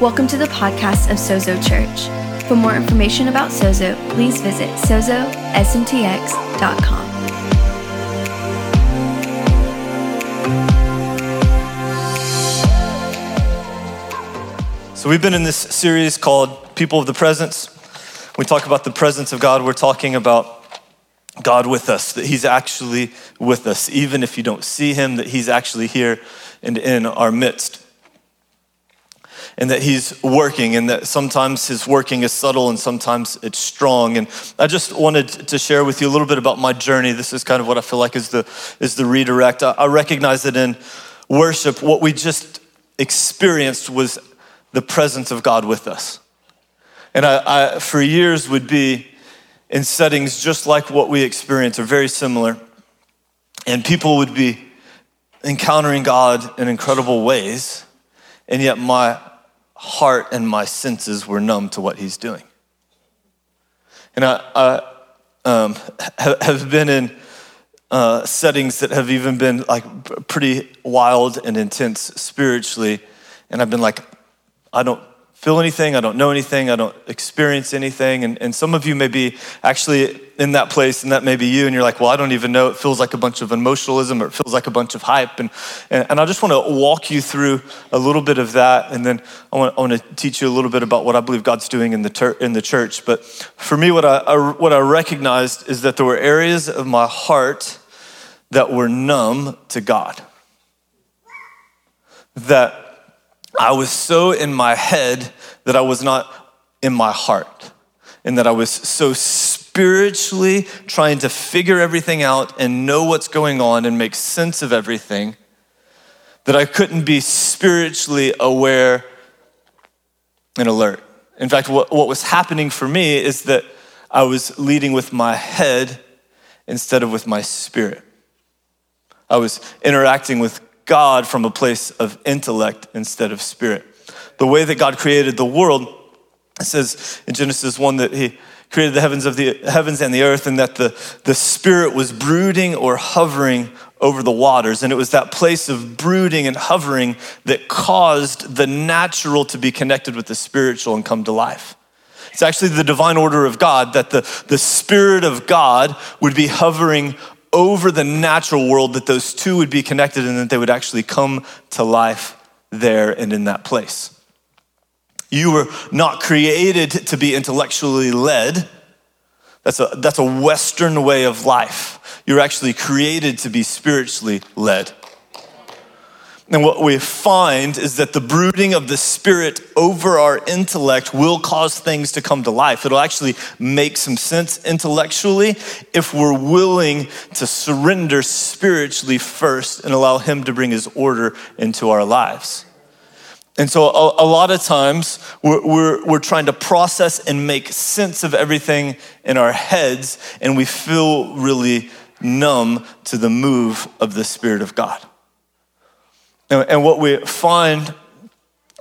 Welcome to the podcast of Sozo Church. For more information about Sozo, please visit sozosmtx.com. So, we've been in this series called People of the Presence. We talk about the presence of God. We're talking about God with us, that He's actually with us, even if you don't see Him, that He's actually here and in our midst. And that He's working, and that sometimes His working is subtle and sometimes it's strong. And I just wanted to share with you a little bit about my journey. This is kind of what I feel like is the, is the redirect. I, I recognize that in worship, what we just experienced was the presence of God with us. And I, I, for years would be in settings just like what we experience or very similar. And people would be encountering God in incredible ways. And yet my heart and my senses were numb to what he's doing. And I, I um, have been in uh, settings that have even been like pretty wild and intense spiritually. And I've been like, I don't feel anything, I don't know anything, I don't experience anything. And, and some of you may be actually in that place, and that may be you, and you're like, well, I don't even know. It feels like a bunch of emotionalism or it feels like a bunch of hype. And, and, and I just want to walk you through a little bit of that, and then I want, I want to teach you a little bit about what I believe God's doing in the, ter- in the church. But for me, what I, I, what I recognized is that there were areas of my heart that were numb to God. That I was so in my head that I was not in my heart, and that I was so spiritually trying to figure everything out and know what's going on and make sense of everything that I couldn't be spiritually aware and alert. In fact, what, what was happening for me is that I was leading with my head instead of with my spirit. I was interacting with God from a place of intellect instead of spirit. The way that God created the world, it says in Genesis 1 that He created the heavens of the heavens and the earth, and that the, the spirit was brooding or hovering over the waters. And it was that place of brooding and hovering that caused the natural to be connected with the spiritual and come to life. It's actually the divine order of God that the, the Spirit of God would be hovering over the natural world, that those two would be connected and that they would actually come to life there and in that place. You were not created to be intellectually led. That's a, that's a Western way of life. You're actually created to be spiritually led. And what we find is that the brooding of the Spirit over our intellect will cause things to come to life. It'll actually make some sense intellectually if we're willing to surrender spiritually first and allow Him to bring His order into our lives. And so, a, a lot of times, we're, we're, we're trying to process and make sense of everything in our heads, and we feel really numb to the move of the Spirit of God. And what we find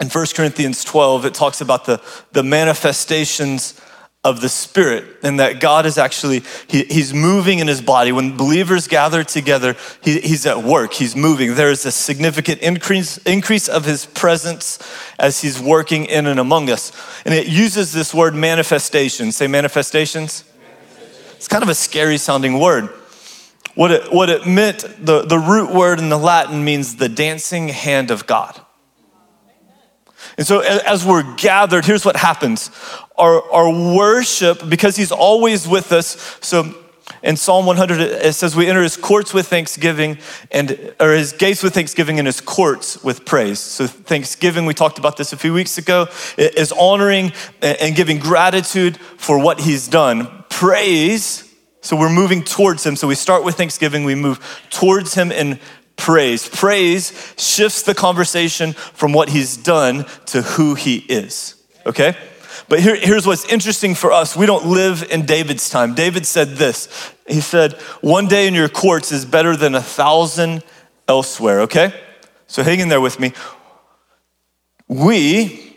in 1 Corinthians 12, it talks about the, the manifestations of the Spirit and that God is actually, he, He's moving in His body. When believers gather together, he, He's at work, He's moving. There is a significant increase, increase of His presence as He's working in and among us. And it uses this word manifestation. Say manifestations. manifestations. It's kind of a scary sounding word. What it, what it meant, the, the root word in the Latin means the dancing hand of God. And so as we're gathered, here's what happens. Our, our worship, because he's always with us, so in Psalm 100, it says, We enter his courts with thanksgiving, and or his gates with thanksgiving, and his courts with praise. So, thanksgiving, we talked about this a few weeks ago, is honoring and giving gratitude for what he's done. Praise so we're moving towards Him. So we start with thanksgiving, we move towards Him in praise. Praise shifts the conversation from what He's done to who He is, okay? But here, here's what's interesting for us. We don't live in David's time. David said this He said, One day in your courts is better than a thousand elsewhere, okay? So hang in there with me. We,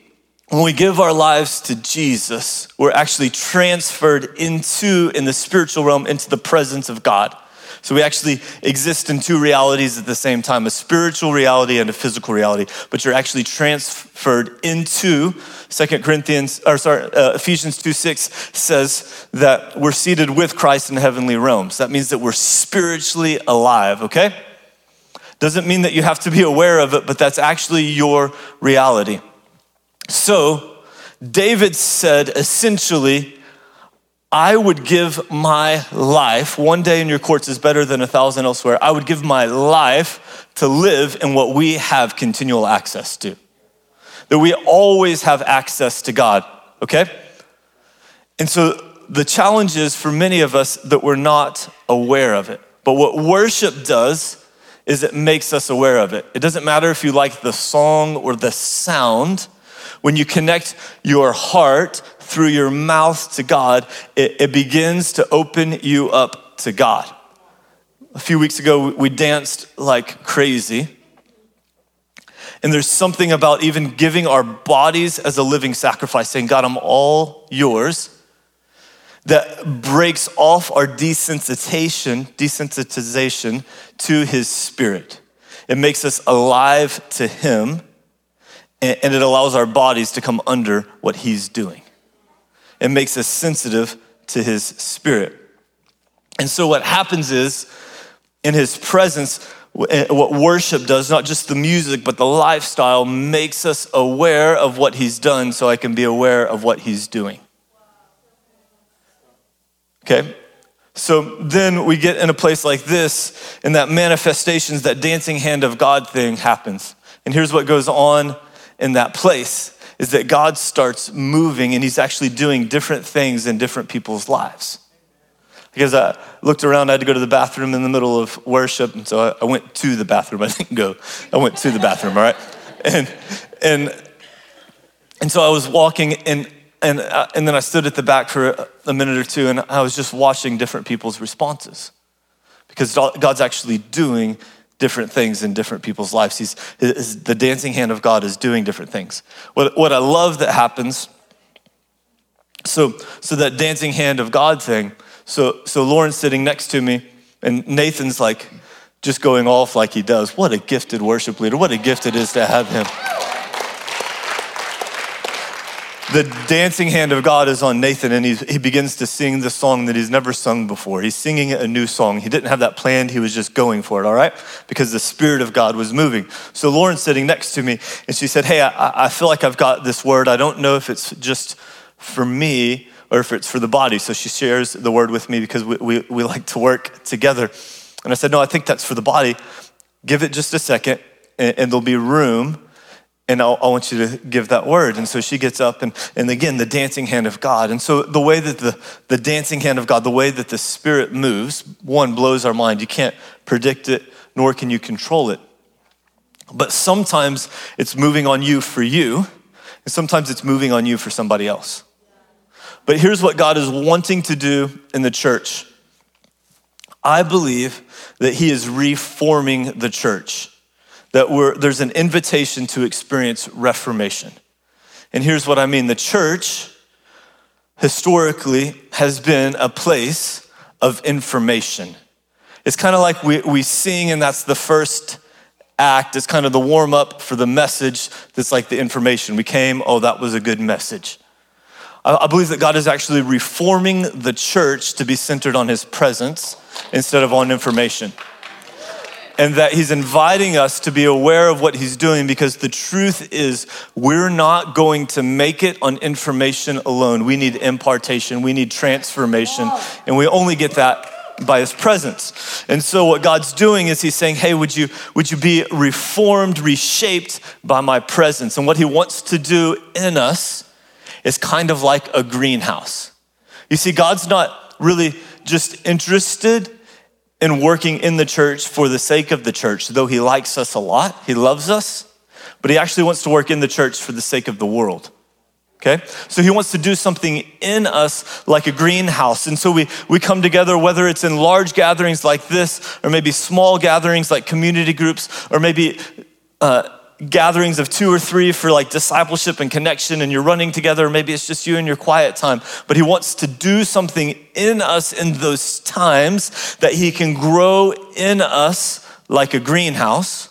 when we give our lives to Jesus, we're actually transferred into, in the spiritual realm, into the presence of God. So we actually exist in two realities at the same time a spiritual reality and a physical reality. But you're actually transferred into Second Corinthians, or sorry, uh, Ephesians 2 6 says that we're seated with Christ in heavenly realms. That means that we're spiritually alive, okay? Doesn't mean that you have to be aware of it, but that's actually your reality. So, David said essentially, I would give my life, one day in your courts is better than a thousand elsewhere. I would give my life to live in what we have continual access to. That we always have access to God, okay? And so the challenge is for many of us that we're not aware of it. But what worship does is it makes us aware of it. It doesn't matter if you like the song or the sound. When you connect your heart through your mouth to God, it, it begins to open you up to God. A few weeks ago, we danced like crazy. And there's something about even giving our bodies as a living sacrifice, saying, God, I'm all yours, that breaks off our desensitization, desensitization to his spirit. It makes us alive to him, and it allows our bodies to come under what he's doing. It makes us sensitive to his spirit. And so what happens is, in his presence, Eh, what worship does, not just the music, but the lifestyle, makes us aware of what He's done so I can be aware of what He's doing. Okay? So then we get in a place like this, and that manifestations, that dancing hand of God thing happens. And here's what goes on in that place is that God starts moving and he's actually doing different things in different people's lives because I looked around. I had to go to the bathroom in the middle of worship, and so I, went to the bathroom. I didn't go. I went to the bathroom. All right, and and and so I was walking, and and uh, and then I stood at the back for a minute or two, and I was just watching different people's responses, because God's actually doing different things in different people's lives. He's his, the dancing hand of God is doing different things. What what I love that happens. So so that dancing hand of God thing so, so Lauren's sitting next to me, and Nathan's like just going off like he does. What a gifted worship leader. What a gift it is to have him. The dancing hand of God is on Nathan, and he begins to sing the song that he's never sung before. He's singing a new song. He didn't have that planned, he was just going for it, all right? Because the Spirit of God was moving. So Lauren's sitting next to me, and she said, Hey, I, I feel like I've got this word. I don't know if it's just for me or if it's for the body. So she shares the word with me because we, we, we like to work together. And I said, No, I think that's for the body. Give it just a second, and, and there'll be room. And I'll, I want you to give that word. And so she gets up, and, and again, the dancing hand of God. And so the way that the, the dancing hand of God, the way that the Spirit moves, one blows our mind. You can't predict it, nor can you control it. But sometimes it's moving on you for you, and sometimes it's moving on you for somebody else. But here's what God is wanting to do in the church I believe that He is reforming the church, that there's an invitation to experience reformation. And here's what I mean the church historically has been a place of information. It's kind of like we, we sing, and that's the first act. It's kind of the warm up for the message that's like the information. We came, oh, that was a good message. I believe that God is actually reforming the church to be centered on his presence instead of on information. And that he's inviting us to be aware of what he's doing because the truth is, we're not going to make it on information alone. We need impartation, we need transformation, and we only get that by his presence. And so what God's doing is he's saying, "Hey, would you would you be reformed, reshaped by my presence?" And what he wants to do in us is kind of like a greenhouse. You see, God's not really just interested in working in the church for the sake of the church, though He likes us a lot, He loves us, but He actually wants to work in the church for the sake of the world. Okay? So he wants to do something in us like a greenhouse. And so we, we come together, whether it's in large gatherings like this, or maybe small gatherings like community groups, or maybe uh, gatherings of two or three for like discipleship and connection, and you're running together, maybe it's just you in your quiet time. But He wants to do something in us in those times that He can grow in us like a greenhouse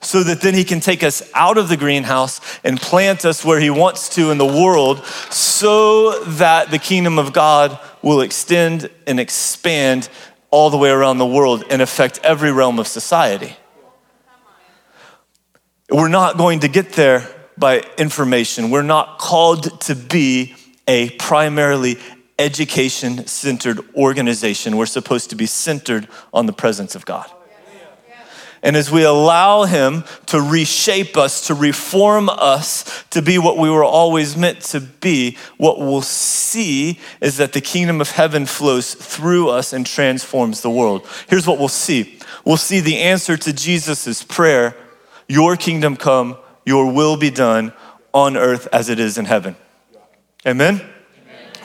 so that then he can take us out of the greenhouse and plant us where he wants to in the world so that the kingdom of God will extend and expand all the way around the world and affect every realm of society. We're not going to get there by information. We're not called to be a primarily education centered organization. We're supposed to be centered on the presence of God. And as we allow Him to reshape us, to reform us to be what we were always meant to be, what we'll see is that the kingdom of heaven flows through us and transforms the world. Here's what we'll see we'll see the answer to Jesus' prayer Your kingdom come, your will be done on earth as it is in heaven. Amen? Amen?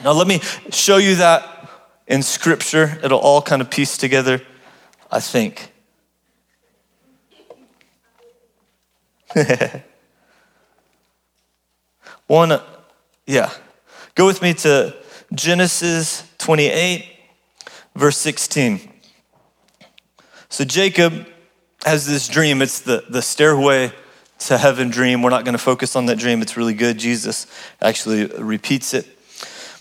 Now, let me show you that in scripture. It'll all kind of piece together, I think. One, yeah. Go with me to Genesis 28, verse 16. So Jacob has this dream. It's the, the stairway to heaven dream. We're not going to focus on that dream. It's really good. Jesus actually repeats it.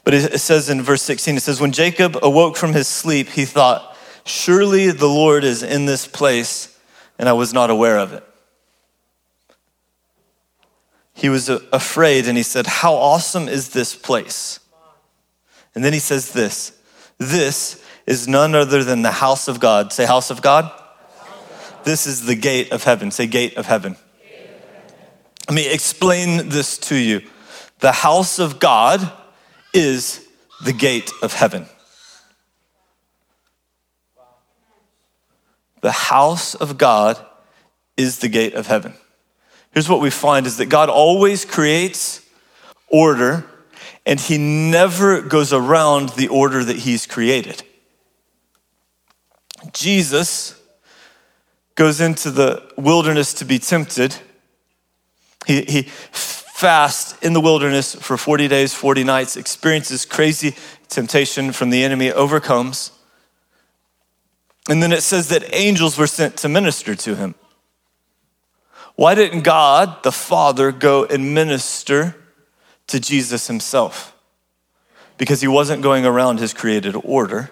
But it says in verse 16, it says, When Jacob awoke from his sleep, he thought, Surely the Lord is in this place, and I was not aware of it he was afraid and he said, How awesome is this place? And then he says this This is none other than the house of God. Say, house of God. This is the gate of heaven. Say, gate of heaven. Let me explain this to you. The house of God is the gate of heaven. The house of God is the gate of heaven here's what we find is that God always creates order and he never goes around the order that he's created. Jesus goes into the wilderness to be tempted. He, he fasts in the wilderness for 40 days, 40 nights, experiences crazy temptation from the enemy, overcomes. And then it says that angels were sent to minister to him. Why didn't God, the Father, go and minister to Jesus himself? Because he wasn't going around his created order.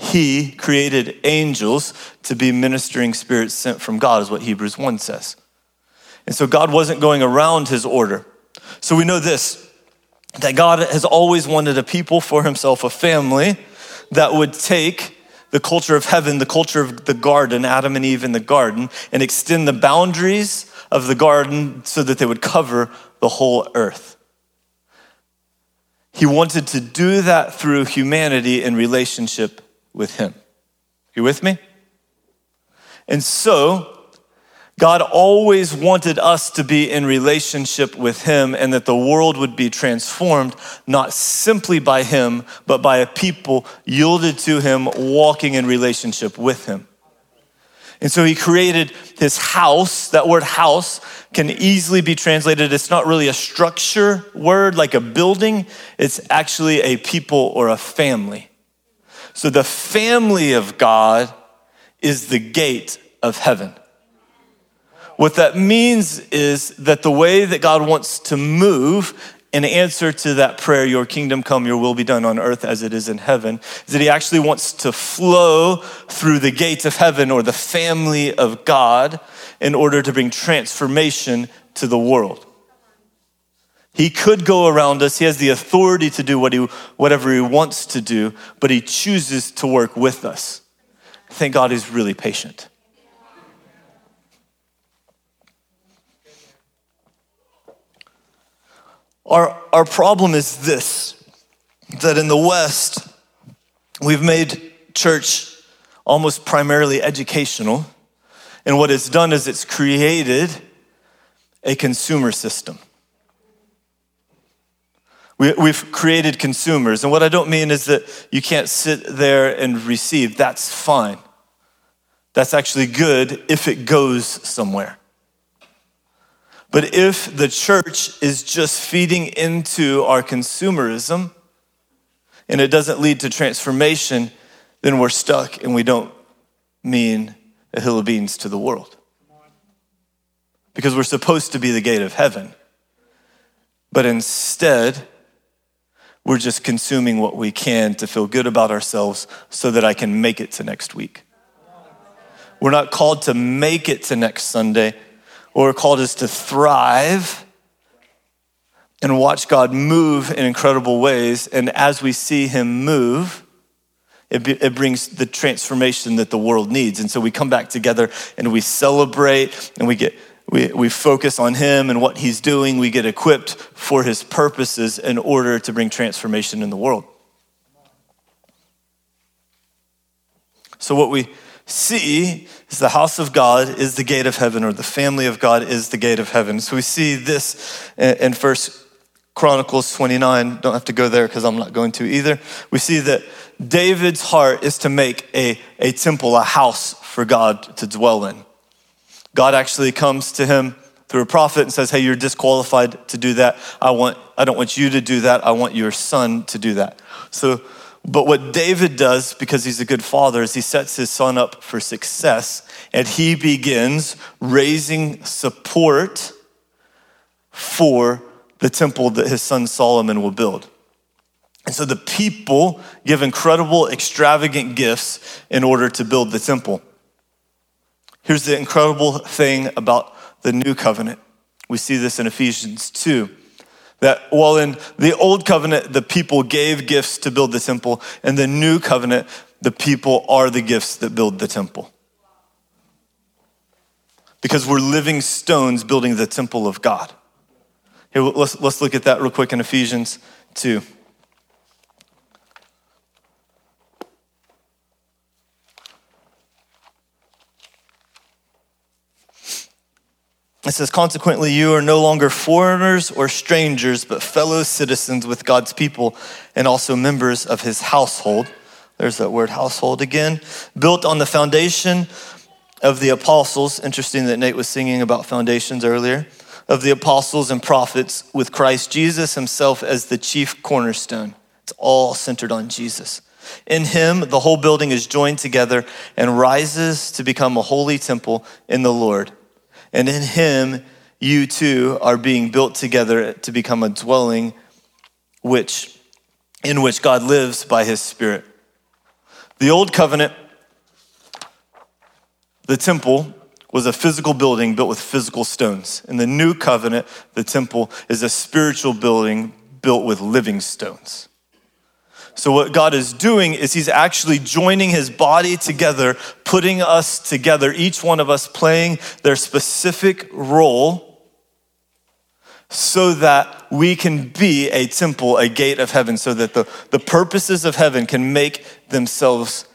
He created angels to be ministering spirits sent from God, is what Hebrews 1 says. And so God wasn't going around his order. So we know this that God has always wanted a people for himself, a family that would take the culture of heaven, the culture of the garden, Adam and Eve in the garden, and extend the boundaries of the garden so that they would cover the whole earth. He wanted to do that through humanity in relationship with Him. You with me? And so, God always wanted us to be in relationship with Him and that the world would be transformed, not simply by Him, but by a people yielded to Him, walking in relationship with Him. And so He created His house. That word house can easily be translated, it's not really a structure word like a building, it's actually a people or a family. So the family of God is the gate of heaven. What that means is that the way that God wants to move in answer to that prayer, Your kingdom come, Your will be done on earth as it is in heaven, is that He actually wants to flow through the gates of heaven or the family of God in order to bring transformation to the world. He could go around us. He has the authority to do what he, whatever he wants to do, but he chooses to work with us. Thank God he's really patient. Our, our problem is this that in the West, we've made church almost primarily educational. And what it's done is it's created a consumer system. We, have created consumers. And what I don't mean is that you can't sit there and receive. That's fine. That's actually good if it goes somewhere. But if the church is just feeding into our consumerism and it doesn't lead to transformation, then we're stuck and we don't mean a hill of beans to the world. Because we're supposed to be the gate of heaven. But instead, we're just consuming what we can to feel good about ourselves so that I can make it to next week. We're not called to make it to next Sunday, What we're called us to thrive and watch God move in incredible ways. And as we see Him move, it, be, it, brings the transformation that the world needs. And so we come back together and we celebrate and we get we, we focus on him and what he's doing. We get equipped for his purposes in order to bring transformation in the world. So, what we see is the house of God is the gate of heaven, or the family of God is the gate of heaven. So, we see this in First Chronicles 29. Don't have to go there because I'm not going to either. We see that David's heart is to make a, a temple, a house for God to dwell in. God actually comes to him through a prophet and says, Hey, you're disqualified to do that. I, want, I don't want you to do that. I want your son to do that. So, but what David does, because he's a good father, is he sets his son up for success and he begins raising support for the temple that his son Solomon will build. And so the people give incredible, extravagant gifts in order to build the temple. Here's the incredible thing about the new covenant. We see this in Ephesians 2 that while in the old covenant, the people gave gifts to build the temple, and the new covenant, the people are the gifts that build the temple. Because we're living stones building the temple of God. Here, let's, let's look at that real quick in Ephesians 2. It says, consequently, you are no longer foreigners or strangers, but fellow citizens with God's people and also members of his household. There's that word household again. Built on the foundation of the apostles. Interesting that Nate was singing about foundations earlier. Of the apostles and prophets, with Christ Jesus himself as the chief cornerstone. It's all centered on Jesus. In him, the whole building is joined together and rises to become a holy temple in the Lord. And in him, you too are being built together to become a dwelling which, in which God lives by his Spirit. The old covenant, the temple, was a physical building built with physical stones. In the new covenant, the temple is a spiritual building built with living stones. So, what God is doing is He's actually joining His body together, putting us together, each one of us playing their specific role so that we can be a temple, a gate of heaven, so that the, the purposes of heaven can make themselves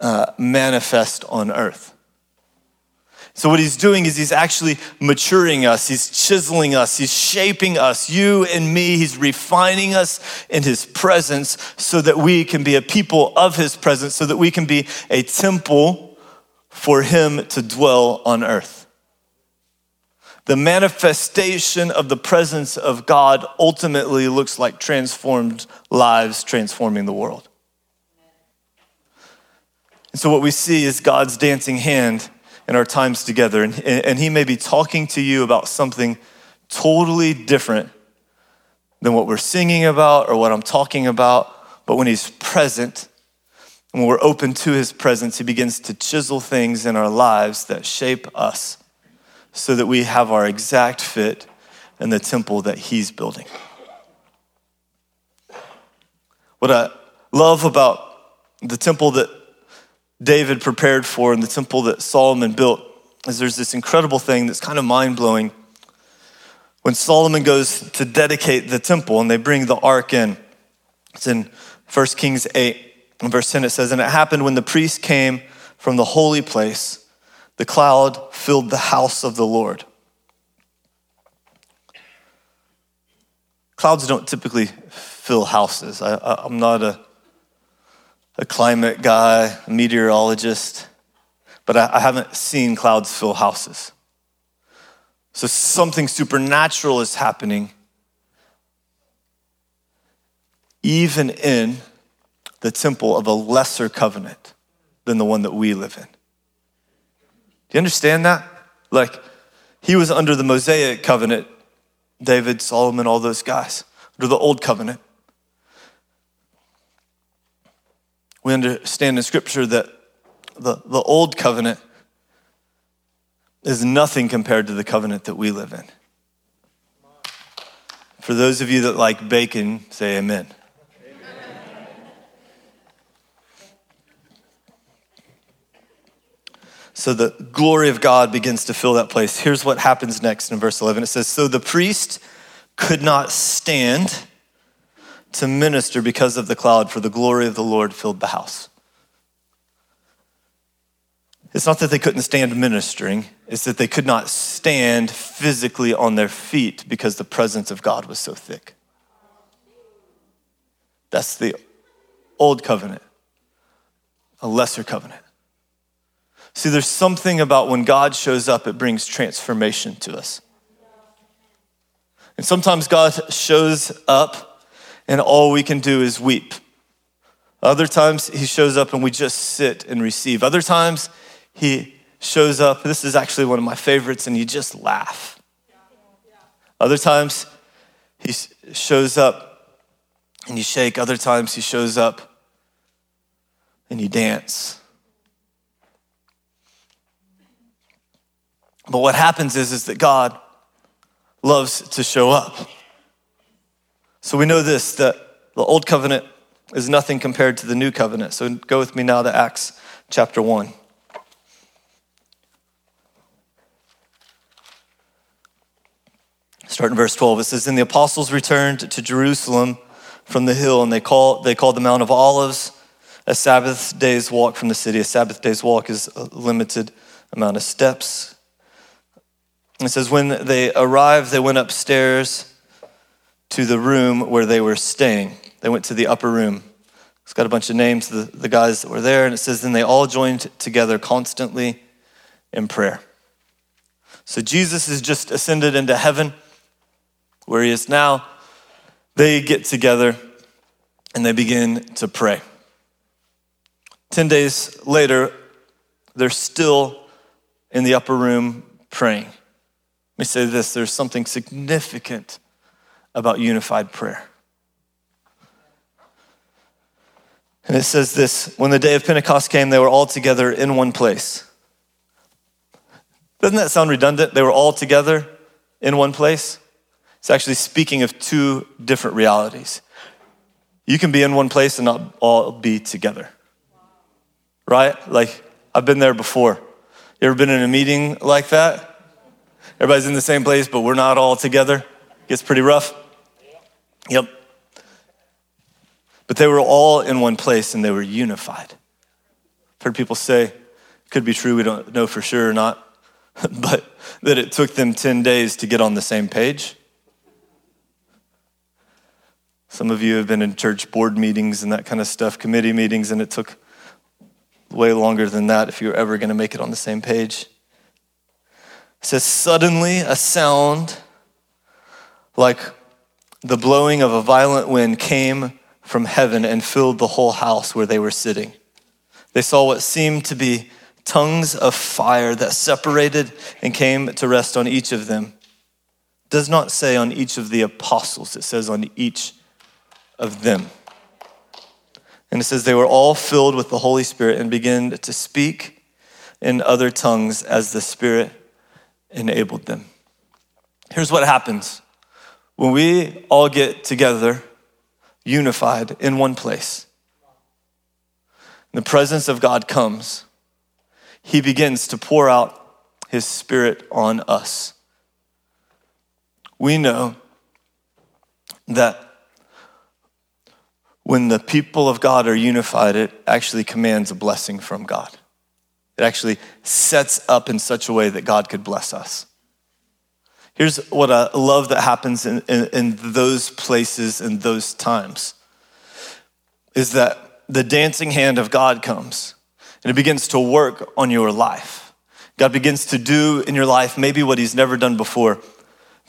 uh, manifest on earth. So, what he's doing is he's actually maturing us, he's chiseling us, he's shaping us, you and me. He's refining us in his presence so that we can be a people of his presence, so that we can be a temple for him to dwell on earth. The manifestation of the presence of God ultimately looks like transformed lives transforming the world. And so, what we see is God's dancing hand in our times together. And, and He may be talking to you about something totally different than what we're singing about or what I'm talking about. But when He's present, and when we're open to His presence, He begins to chisel things in our lives that shape us so that we have our exact fit in the temple that He's building. What I love about the temple that David prepared for in the temple that Solomon built is there's this incredible thing that's kind of mind blowing. When Solomon goes to dedicate the temple and they bring the ark in, it's in 1 Kings 8, in verse 10, it says, And it happened when the priest came from the holy place, the cloud filled the house of the Lord. Clouds don't typically fill houses. I, am not a a climate guy, a meteorologist, but I, I haven't seen clouds fill houses. So something supernatural is happening, even in the temple of a lesser covenant than the one that we live in. Do you understand that? Like, he was under the Mosaic covenant, David, Solomon, all those guys, under the old covenant. We understand in scripture that the, the old covenant is nothing compared to the covenant that we live in. For those of you that like bacon, say amen. So the glory of God begins to fill that place. Here's what happens next in verse 11 it says, So the priest could not stand to minister because of the cloud, for the glory of the Lord filled the house. It's not that they couldn't stand ministering, it's that they could not stand physically on their feet because the presence of God was so thick. That's the old covenant, a lesser covenant. See, there's something about when God shows up, it brings transformation to us. And sometimes God shows up and all we can do is weep. Other times he shows up and we just sit and receive. Other times he shows up, this is actually one of my favorites, and you just laugh. Other times he shows up and you shake. Other times he shows up and you dance. But what happens is, is that God loves to show up. So we know this that the old covenant is nothing compared to the new covenant. So go with me now to Acts chapter 1. Start in verse 12. It says, Then the apostles returned to Jerusalem from the hill, and they, call, they called the Mount of Olives a Sabbath day's walk from the city. A Sabbath day's walk is a limited amount of steps. It says, when they arrived, they went upstairs to the room where they were staying. They went to the upper room. It's got a bunch of names the, the guys that were there, and it says, then they all joined together constantly in prayer. So Jesus has just ascended into heaven where he is now. They get together and they begin to pray. 10 days later, they're still in the upper room praying Let me say this there's something significant about unified prayer. And it says this when the day of Pentecost came, they were all together in one place. Doesn't that sound redundant? They were all together in one place. It's actually speaking of two different realities. You can be in one place and not all be together. Right? Like, I've been there before. You ever been in a meeting like that? Everybody's in the same place, but we're not all together. Gets pretty rough. Yep. But they were all in one place and they were unified. I've heard people say, could be true, we don't know for sure or not, but that it took them 10 days to get on the same page. Some of you have been in church board meetings and that kind of stuff, committee meetings, and it took way longer than that if you're ever going to make it on the same page. It says, Suddenly a sound like the blowing of a violent wind came from heaven and filled the whole house where they were sitting. They saw what seemed to be tongues of fire that separated and came to rest on each of them. It does not say on each of the apostles, it says on each of them. And it says they were all filled with the Holy Spirit and began to speak in other tongues as the Spirit enabled them. Here's what happens when we all get together, unified in one place. The presence of God comes. He begins to pour out his spirit on us. We know that when the people of God are unified, it actually commands a blessing from God. It actually sets up in such a way that God could bless us. Here's what I love that happens in, in, in those places and those times is that the dancing hand of God comes and it begins to work on your life. God begins to do in your life maybe what He's never done before.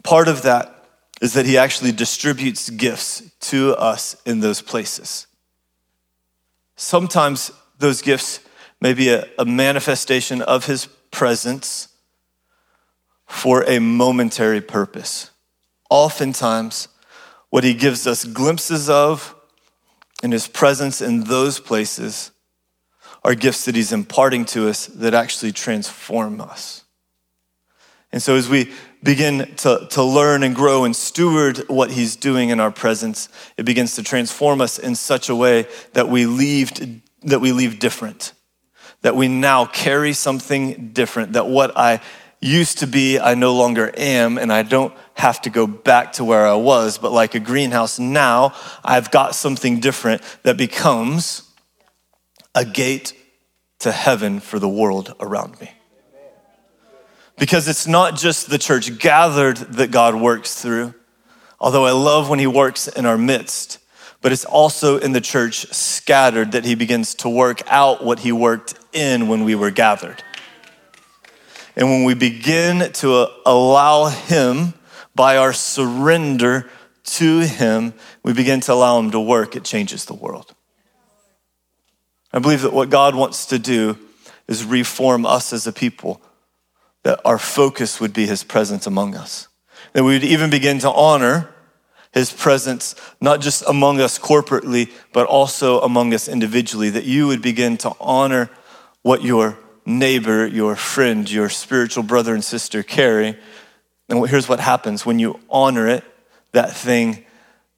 Part of that is that He actually distributes gifts to us in those places. Sometimes those gifts may be a, a manifestation of His presence for a momentary purpose. Oftentimes, what He gives us glimpses of in His presence in those places are gifts that He's imparting to us that actually transform us. And so, as we begin to, to learn and grow and steward what He's doing in our presence, it begins to transform us in such a way that we leave, that we leave different, that we now carry something different, that what I used to be, I no longer am, and I don't have to go back to where I was, but like a greenhouse, now I've got something different that becomes a gate to heaven for the world around me. Because it's not just the church gathered that God works through, although I love when He works in our midst, but it's also in the church scattered that He begins to work out what He worked in when we were gathered. And when we begin to uh, allow Him, by our surrender to Him, we begin to allow Him to work, it changes the world. I believe that what God wants to do is reform us as a people, that our focus would be His presence among us. That we would even begin to honor His presence, not just among us corporately, but also among us individually. That you would begin to honor what your neighbor, your friend, your spiritual brother and sister carry. And here's what happens when you honor it, that thing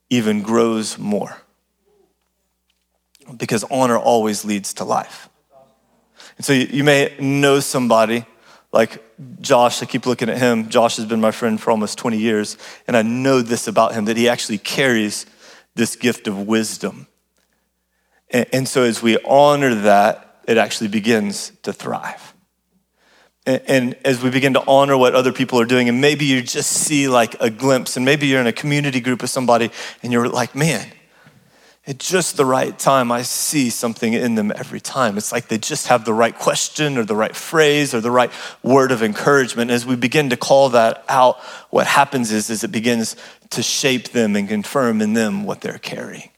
even grows more because honor always leads to life. And so you, may know somebody like Josh. I keep looking at him. Josh has been my friend for almost 20 years, and I know this about him that he actually carries this gift of wisdom. And, and so as we honor that, it actually begins to thrive. And, and as we begin to honor what other people are doing, and maybe you just see like a glimpse, and maybe you're in a community group with somebody, and you're like, man, at just the right time, I see something in them every time. It's like they just have the right question or the right phrase or the right word of encouragement. As we begin to call that out, what happens is, is it begins to shape them and confirm in them what they're carrying.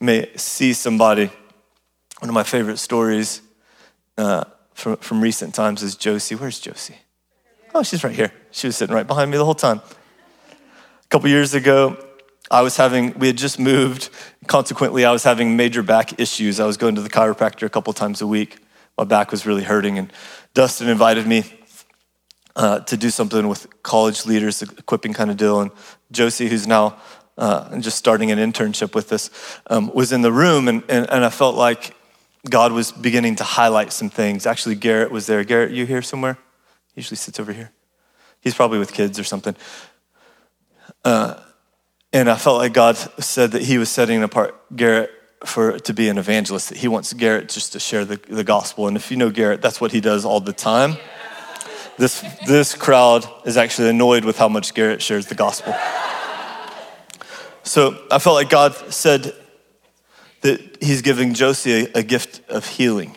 You may see somebody, one of my favorite stories uh, from, from recent times is Josie. Where's Josie? Oh, she's right here. She was sitting right behind me the whole time. A couple years ago, I was having, we had just moved. Consequently, I was having major back issues. I was going to the chiropractor a couple times a week. My back was really hurting, and Dustin invited me uh, to do something with college leaders, equipping kind of deal. And Josie, who's now uh, just starting an internship with us, um, was in the room, and, and, and I felt like God was beginning to highlight some things. Actually, Garrett was there. Garrett, you here somewhere? He usually sits over here. He's probably with kids or something. Uh, and I felt like God said that He was setting apart Garrett for to be an evangelist. That He wants Garrett just to share the, the gospel. And if you know Garrett, that's what he does all the time. This this crowd is actually annoyed with how much Garrett shares the gospel. So I felt like God said that He's giving Josie a, a gift of healing.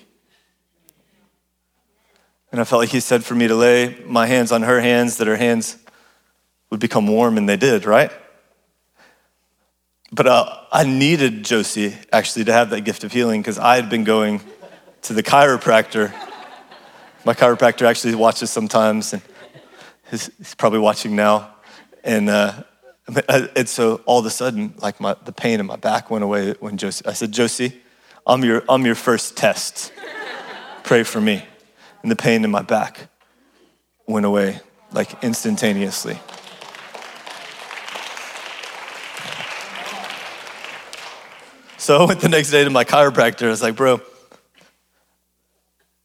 And I felt like He said for me to lay my hands on her hands, that her hands would become warm, and they did, right? But uh, I needed Josie actually to have that gift of healing because I had been going to the chiropractor. My chiropractor actually watches sometimes, and he's, probably watching now. And, uh, Uh, and so all of a sudden, like my, the pain in my back went away when Josie, I said, Josie, I'm your, I'm your first test. Pray for me. And the pain in my back went away like instantaneously. So I went the next day to my chiropractor. I was like, bro,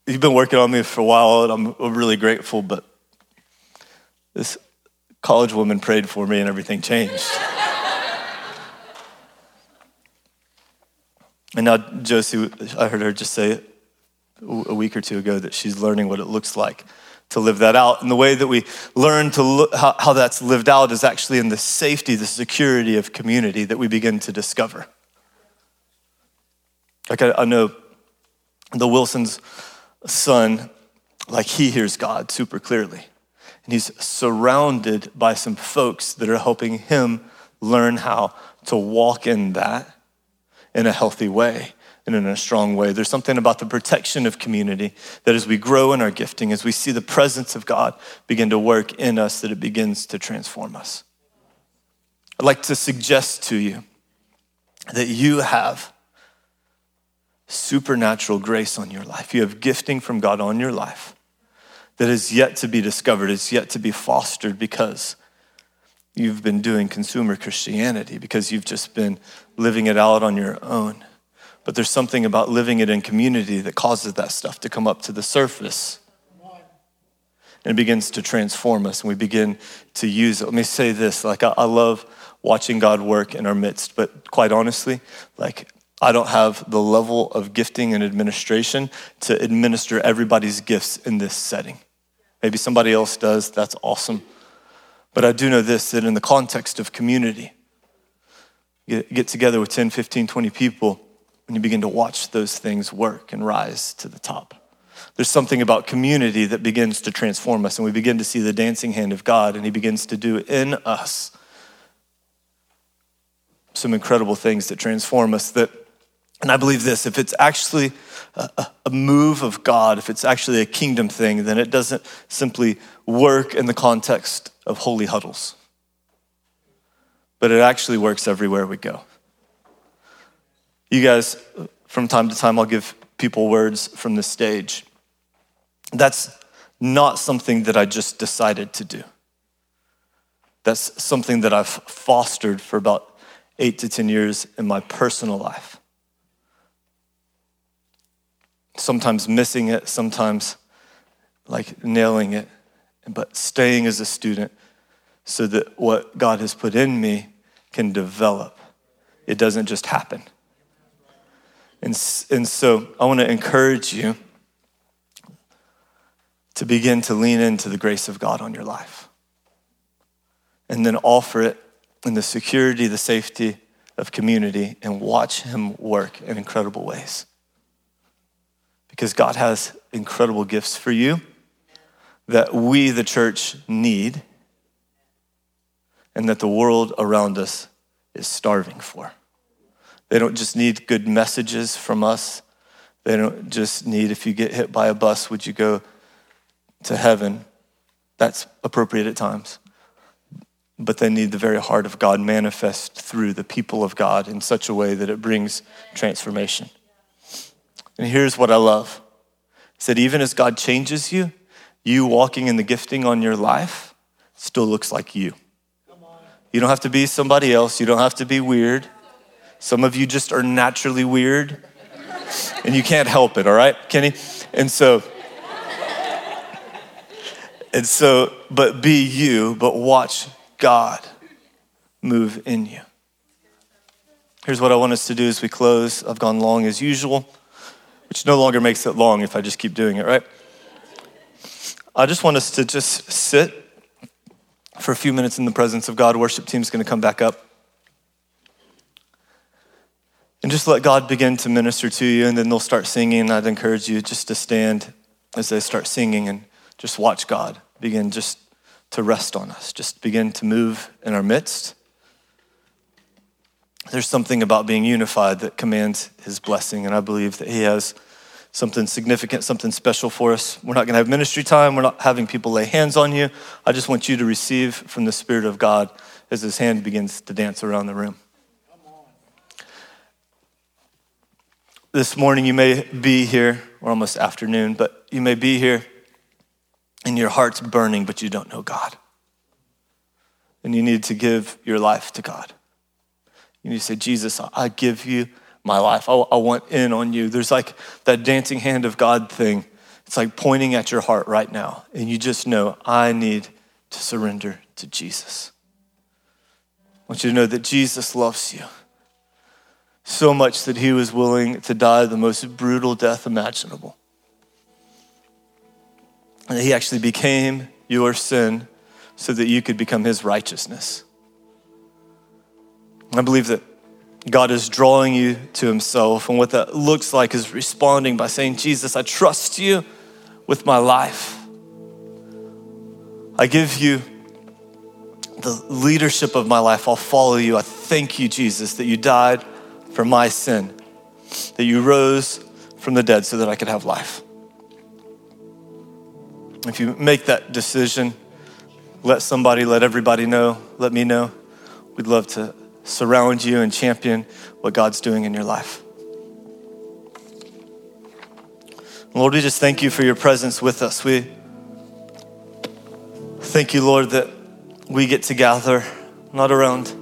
you've been working on me for a while, and I'm really grateful, but this college woman prayed for me and everything changed. and now Josie, I heard her just say a week or two ago that she's learning what it looks like to live that out. And the way that we learn to look, how, how that's lived out is actually in the safety, the security of community that we begin to discover. Like I, I know the Wilson's son like he hears God super clearly. And he's surrounded by some folks that are helping him learn how to walk in that in a healthy way and in a strong way. There's something about the protection of community that as we grow in our gifting, as we see the presence of God begin to work in us, that it begins to transform us. I'd like to suggest to you that you have supernatural grace on your life. You have gifting from God on your life that is yet to be discovered, is yet to be fostered because you've been doing consumer Christianity, because you've just been living it out on your own. But there's something about living it in community that causes that stuff to come up to the surface. And it begins to transform us, and we begin to use it. Let me say this like, I, I love watching God work in our midst, but quite honestly, like, I don't have the level of gifting and administration to administer everybody's gifts in this setting. Maybe somebody else does, that's awesome. But I do know this that in the context of community, you get together with 10, 15, 20 people, when you begin to watch those things work and rise to the top. There's something about community that begins to transform us, and we begin to see the dancing hand of God, and He begins to do in us some incredible things that transform us. That, and I believe this if it's actually a, move of God, if it's actually a kingdom thing, then it doesn't simply work in the context of holy huddles, but it actually works everywhere we go. You guys, from time to time, I'll give people words from the stage. That's not something that I just decided to do. That's something that I've fostered for about eight to 10 years in my personal life. Sometimes missing it, sometimes like nailing it, but staying as a student so that what God has put in me can develop. It doesn't just happen. And, and so I want to encourage you to begin to lean into the grace of God on your life. And then offer it in the security, the safety of community, and watch Him work in incredible ways. Because God has incredible gifts for you that we, the church, need, and that the world around us is starving for. They don't just need good messages from us. They don't just need, if you get hit by a bus, would you go to heaven? That's appropriate at times. But they need the very heart of God manifest through the people of God in such a way that it brings transformation. And here's what I love. He said, even as God changes you, you walking in the gifting on your life still looks like you. You don't have to be somebody else. You don't have to be weird. Some of you just are naturally weird and you can't help it, all right, Kenny? And so, and so, but be you, but watch God move in you. Here's what I want us to do as we close. I've gone long as usual, which no longer makes it long if I just keep doing it, right? I just want us to just sit for a few minutes in the presence of God. Worship team's going to come back up. And just let God begin to minister to you, and then they'll start singing. I'd encourage you just to stand as they start singing and just watch God begin just to rest on us, just begin to move in our midst. There's something about being unified that commands his blessing, and I believe that he has something significant, something special for us. We're not going to have ministry time. We're not having people lay hands on you. I just want you to receive from the Spirit of God as his hand begins to dance around the room. this morning you may be here, or almost afternoon, but you may be here and your heart's burning, but you don't know God. And you need to give your life to God. You say, Jesus, I give you my life. I, I want in on you. There's like that dancing hand of God thing. It's like pointing at your heart right now. And you just know, I need to surrender to Jesus. I want you to know that Jesus loves you so much that he was willing to die the most brutal death imaginable. And he actually became your sin so that you could become his righteousness. I believe that God is drawing you to himself, and what that looks like is responding by saying, Jesus, I trust you with my life. I give you the leadership of my life. I'll follow you. I thank you, Jesus, that you died for my sin, that you rose from the dead so that I could have life. If you make that decision, let somebody, let everybody know, let me know. We'd love to surround you and champion what God's doing in your life. Lord, we just thank you for your presence with us. We thank you, Lord, that we get to gather not around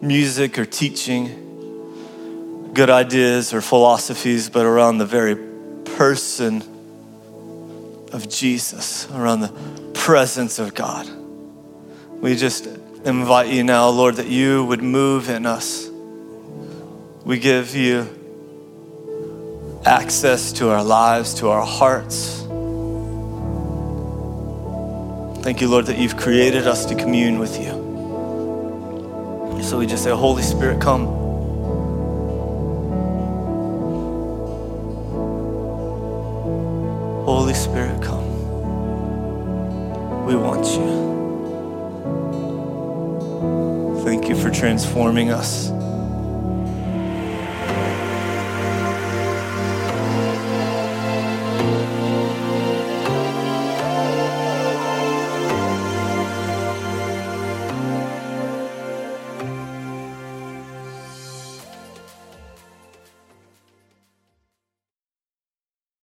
music or teaching, good ideas or philosophies, but around the very person of Jesus, around the presence of God. We just invite you now, Lord, that you would move in us. We give you access to our lives, to our hearts. Thank you, Lord, that you've created us to commune with you. So we just say, Holy Spirit, come. Holy Spirit, come. We want you. Transforming us.